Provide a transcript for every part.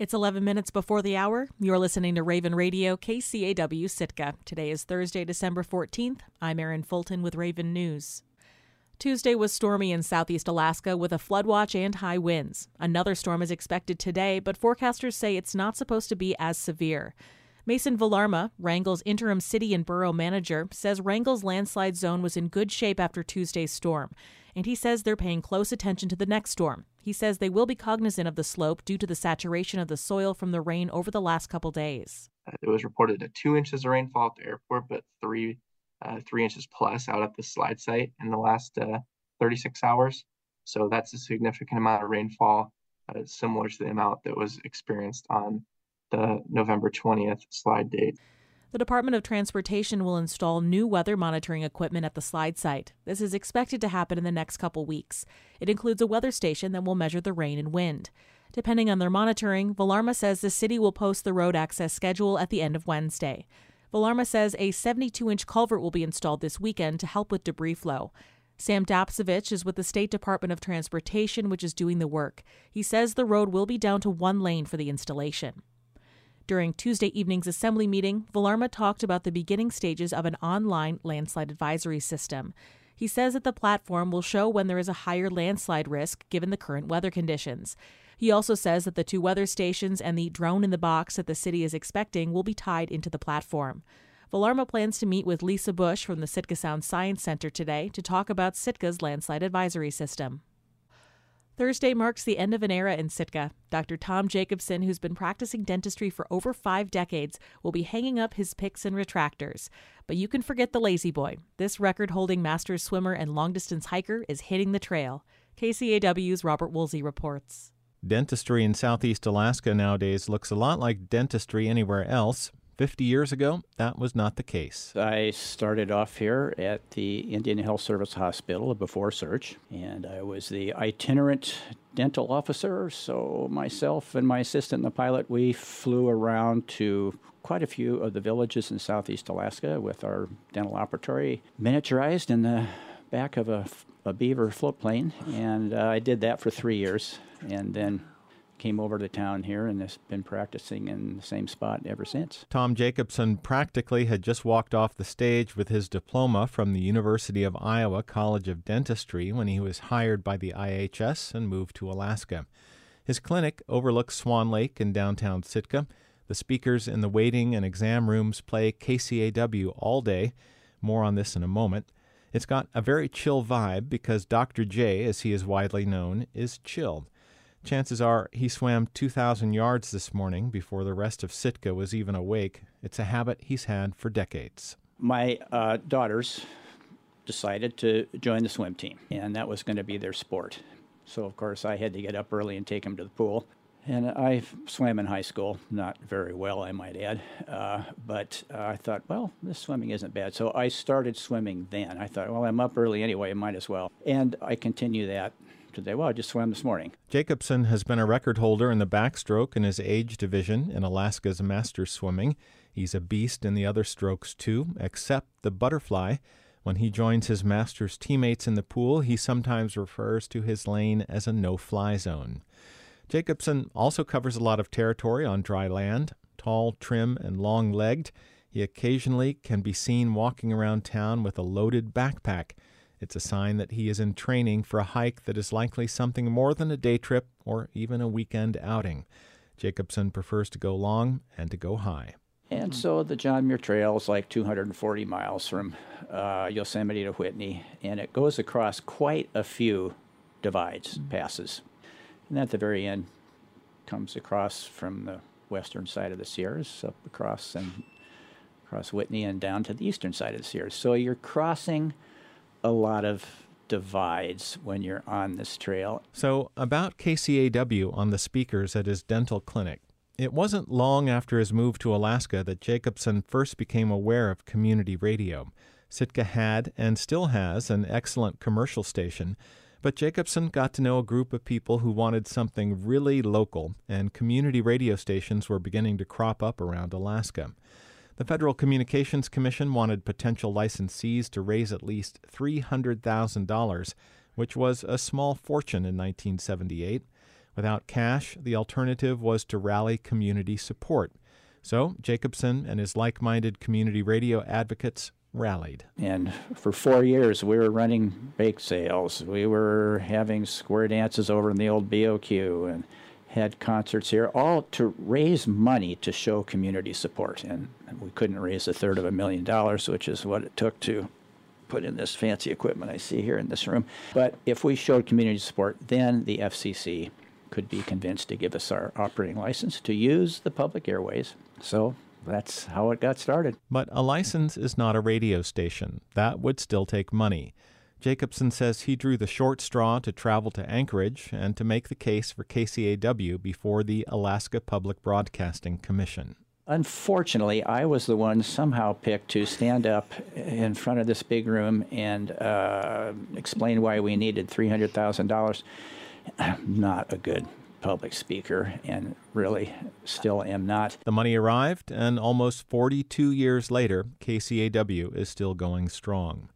It's 11 minutes before the hour. You're listening to Raven Radio, KCAW Sitka. Today is Thursday, December 14th. I'm Erin Fulton with Raven News. Tuesday was stormy in southeast Alaska with a flood watch and high winds. Another storm is expected today, but forecasters say it's not supposed to be as severe. Mason Villarma, Wrangell's interim city and borough manager, says Wrangell's landslide zone was in good shape after Tuesday's storm, and he says they're paying close attention to the next storm. He says they will be cognizant of the slope due to the saturation of the soil from the rain over the last couple days. Uh, it was reported at two inches of rainfall at the airport, but three uh, three inches plus out at the slide site in the last uh, 36 hours. So that's a significant amount of rainfall, uh, similar to the amount that was experienced on the November 20th slide date. The Department of Transportation will install new weather monitoring equipment at the slide site. This is expected to happen in the next couple weeks. It includes a weather station that will measure the rain and wind. Depending on their monitoring, Villarma says the city will post the road access schedule at the end of Wednesday. Villarma says a 72 inch culvert will be installed this weekend to help with debris flow. Sam Dapcevich is with the State Department of Transportation, which is doing the work. He says the road will be down to one lane for the installation. During Tuesday evening's assembly meeting, Villarma talked about the beginning stages of an online landslide advisory system. He says that the platform will show when there is a higher landslide risk given the current weather conditions. He also says that the two weather stations and the drone in the box that the city is expecting will be tied into the platform. Villarma plans to meet with Lisa Busch from the Sitka Sound Science Center today to talk about Sitka's landslide advisory system. Thursday marks the end of an era in Sitka. Dr. Tom Jacobson, who's been practicing dentistry for over five decades, will be hanging up his picks and retractors. But you can forget the lazy boy. This record holding masters swimmer and long distance hiker is hitting the trail. KCAW's Robert Woolsey reports. Dentistry in southeast Alaska nowadays looks a lot like dentistry anywhere else. 50 years ago, that was not the case. I started off here at the Indian Health Service Hospital before SEARHC, and I was the itinerant dental officer. So, myself and my assistant, the pilot, we flew around to quite a few of the villages in southeast Alaska with our dental operatory miniaturized in the back of a, a beaver float plane. And uh, I did that for three years. And then came over to town here and has been practicing in the same spot ever since. Tom Jacobson practically had just walked off the stage with his diploma from the University of Iowa College of Dentistry when he was hired by the IHS and moved to Alaska. His clinic overlooks Swan Lake in downtown Sitka. The speakers in the waiting and exam rooms play KCAW all day. More on this in a moment. It's got a very chill vibe because Dr. J, as he is widely known, is chilled. Chances are he swam 2,000 yards this morning before the rest of Sitka was even awake. It's a habit he's had for decades. My uh, daughters decided to join the swim team, and that was going to be their sport. So, of course, I had to get up early and take them to the pool. And I swam in high school, not very well, I might add. Uh, but uh, I thought, well, this swimming isn't bad. So I started swimming then. I thought, well, I'm up early anyway, might as well. And I continue that today. Well, I just swam this morning. Jacobson has been a record holder in the backstroke in his age division in Alaska's Masters Swimming. He's a beast in the other strokes too, except the butterfly. When he joins his Masters teammates in the pool, he sometimes refers to his lane as a no fly zone. Jacobson also covers a lot of territory on dry land, tall, trim, and long legged. He occasionally can be seen walking around town with a loaded backpack. It's a sign that he is in training for a hike that is likely something more than a day trip or even a weekend outing. Jacobson prefers to go long and to go high. And so the John Muir Trail is like 240 miles from uh, Yosemite to Whitney, and it goes across quite a few divides, mm-hmm. passes. And at the very end, comes across from the western side of the Sierras up across and across Whitney and down to the eastern side of the Sierras. So you're crossing a lot of divides when you're on this trail. So, about KCAW on the speakers at his dental clinic. It wasn't long after his move to Alaska that Jacobson first became aware of community radio. Sitka had and still has an excellent commercial station, but Jacobson got to know a group of people who wanted something really local, and community radio stations were beginning to crop up around Alaska. The Federal Communications Commission wanted potential licensees to raise at least $300,000, which was a small fortune in 1978. Without cash, the alternative was to rally community support. So Jacobson and his like minded community radio advocates rallied. And for four years, we were running bake sales. We were having square dances over in the old BOQ and had concerts here, all to raise money to show community support. And we couldn't raise a third of a million dollars, which is what it took to put in this fancy equipment I see here in this room. But if we showed community support, then the FCC could be convinced to give us our operating license to use the public airways. So that's how it got started. But a license is not a radio station. That would still take money. Jacobson says he drew the short straw to travel to Anchorage and to make the case for KCAW before the Alaska Public Broadcasting Commission. Unfortunately, I was the one somehow picked to stand up in front of this big room and uh, explain why we needed $300,000. I'm not a good public speaker and really still am not. The money arrived, and almost 42 years later, KCAW is still going strong.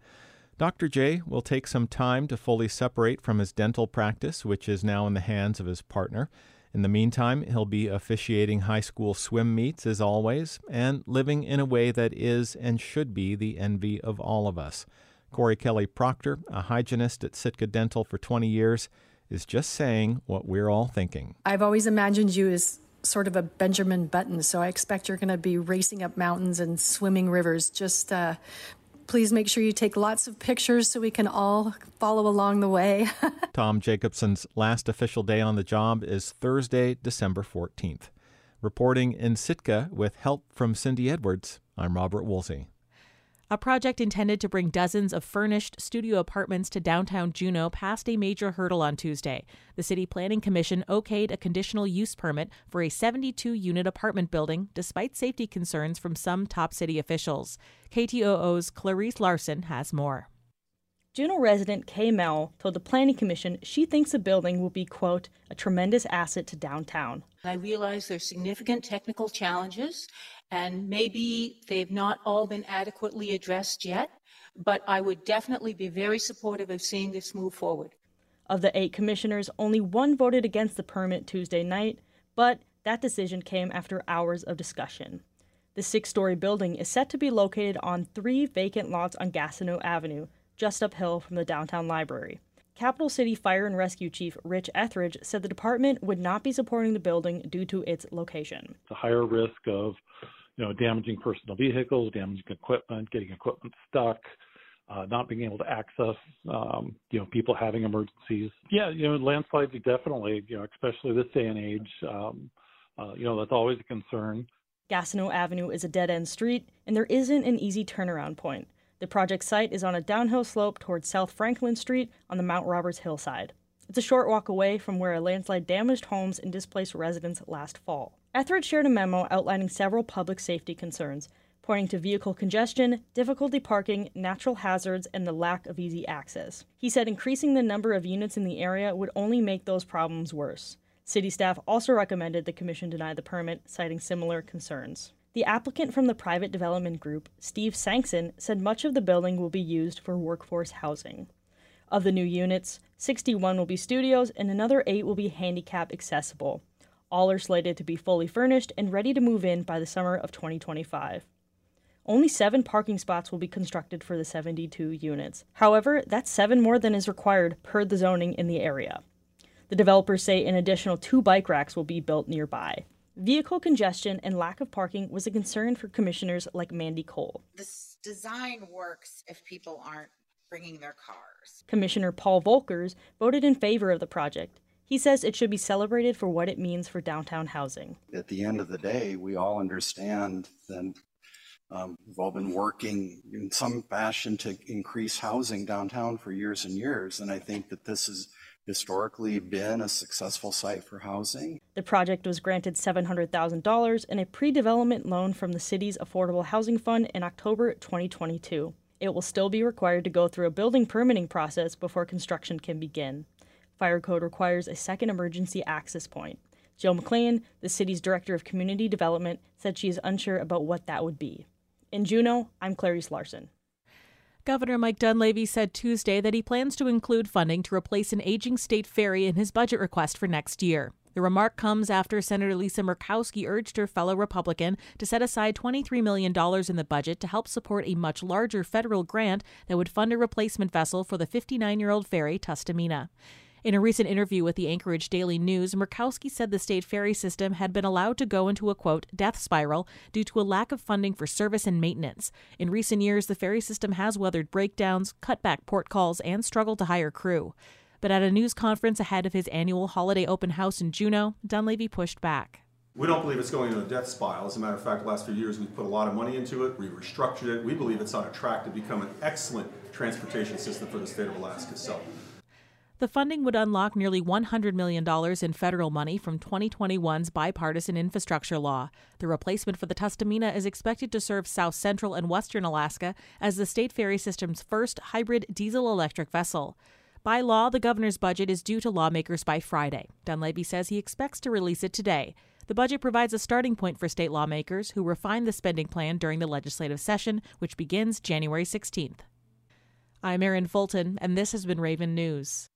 Dr. J will take some time to fully separate from his dental practice, which is now in the hands of his partner. In the meantime, he'll be officiating high school swim meets as always, and living in a way that is and should be the envy of all of us. Corey Kelly Proctor, a hygienist at Sitka Dental for 20 years, is just saying what we're all thinking. I've always imagined you as sort of a Benjamin Button, so I expect you're going to be racing up mountains and swimming rivers. Just uh, please make sure you take lots of pictures so we can all follow along the way. Tom Jacobson's last official day on the job is Thursday, December 14th. Reporting in Sitka with help from Cindy Edwards, I'm Robert Woolsey. A project intended to bring dozens of furnished studio apartments to downtown Juneau passed a major hurdle on Tuesday. The City Planning Commission okayed a conditional use permit for a 72 unit apartment building despite safety concerns from some top city officials. KTOO's Clarice Larson has more. Juneau resident Kay Mel told the Planning Commission she thinks the building will be, quote, a tremendous asset to downtown. I realize there's significant technical challenges, and maybe they've not all been adequately addressed yet, but I would definitely be very supportive of seeing this move forward. Of the eight commissioners, only one voted against the permit Tuesday night, but that decision came after hours of discussion. The six story building is set to be located on three vacant lots on Gastineau Avenue, just uphill from the downtown library. Capital City Fire and Rescue Chief Rich Etheridge said the department would not be supporting the building due to its location. It's a higher risk of, you know, damaging personal vehicles, damaging equipment, getting equipment stuck, uh, not being able to access, um, you know, people having emergencies. Yeah, you know, landslides definitely, you know, especially this day and age, um, uh, you know, that's always a concern. Gastineau Avenue is a dead end street, and there isn't an easy turnaround point. The project site is on a downhill slope towards South Franklin Street on the Mount Roberts hillside. It's a short walk away from where a landslide damaged homes and displaced residents last fall. Etheridge shared a memo outlining several public safety concerns, pointing to vehicle congestion, difficulty parking, natural hazards, and the lack of easy access. He said increasing the number of units in the area would only make those problems worse. City staff also recommended the commission deny the permit, citing similar concerns. The applicant from the private development group, Steve Sankson, said much of the building will be used for workforce housing. Of the new units, 61 will be studios and another 8 will be handicap accessible. All are slated to be fully furnished and ready to move in by the summer of 2025. Only seven parking spots will be constructed for the 72 units. However, that's seven more than is required per the zoning in the area. The developers say an additional two bike racks will be built nearby. Vehicle congestion and lack of parking was a concern for commissioners like Mandy Cole. This design works if people aren't bringing their cars. Commissioner Paul Voelckers voted in favor of the project. He says it should be celebrated for what it means for downtown housing. At the end of the day, we all understand that um, we've all been working in some fashion to increase housing downtown for years and years, and I think that this is historically been a successful site for housing. The project was granted $700,000 in a pre development loan from the city's Affordable Housing Fund in October 2022. It will still be required to go through a building permitting process before construction can begin. Fire code requires a second emergency access point. Jill Maclean, the city's director of community development, said she is unsure about what that would be. In Juneau, I'm Clarice Larson. Governor Mike Dunleavy said Tuesday that he plans to include funding to replace an aging state ferry in his budget request for next year. The remark comes after Senator Lisa Murkowski urged her fellow Republican to set aside $23 million in the budget to help support a much larger federal grant that would fund a replacement vessel for the 59 year old ferry Tustumena. In a recent interview with the Anchorage Daily News, Murkowski said the state ferry system had been allowed to go into a quote death spiral due to a lack of funding for service and maintenance. In recent years, the ferry system has weathered breakdowns, cut back port calls, and struggled to hire crew. But at a news conference ahead of his annual holiday open house in Juneau, Dunleavy pushed back. We don't believe it's going into a death spiral. As a matter of fact, the last few years we've put a lot of money into it, we restructured it. We believe it's on a track to become an excellent transportation system for the state of Alaska. So the funding would unlock nearly $100 million in federal money from 2021's bipartisan infrastructure law. The replacement for the Tustumena is expected to serve south central and western Alaska as the state ferry system's first hybrid diesel electric vessel. By law, the governor's budget is due to lawmakers by Friday. Dunleavy says he expects to release it today. The budget provides a starting point for state lawmakers who refine the spending plan during the legislative session, which begins January 16th. I'm Erin Fulton, and this has been Raven News.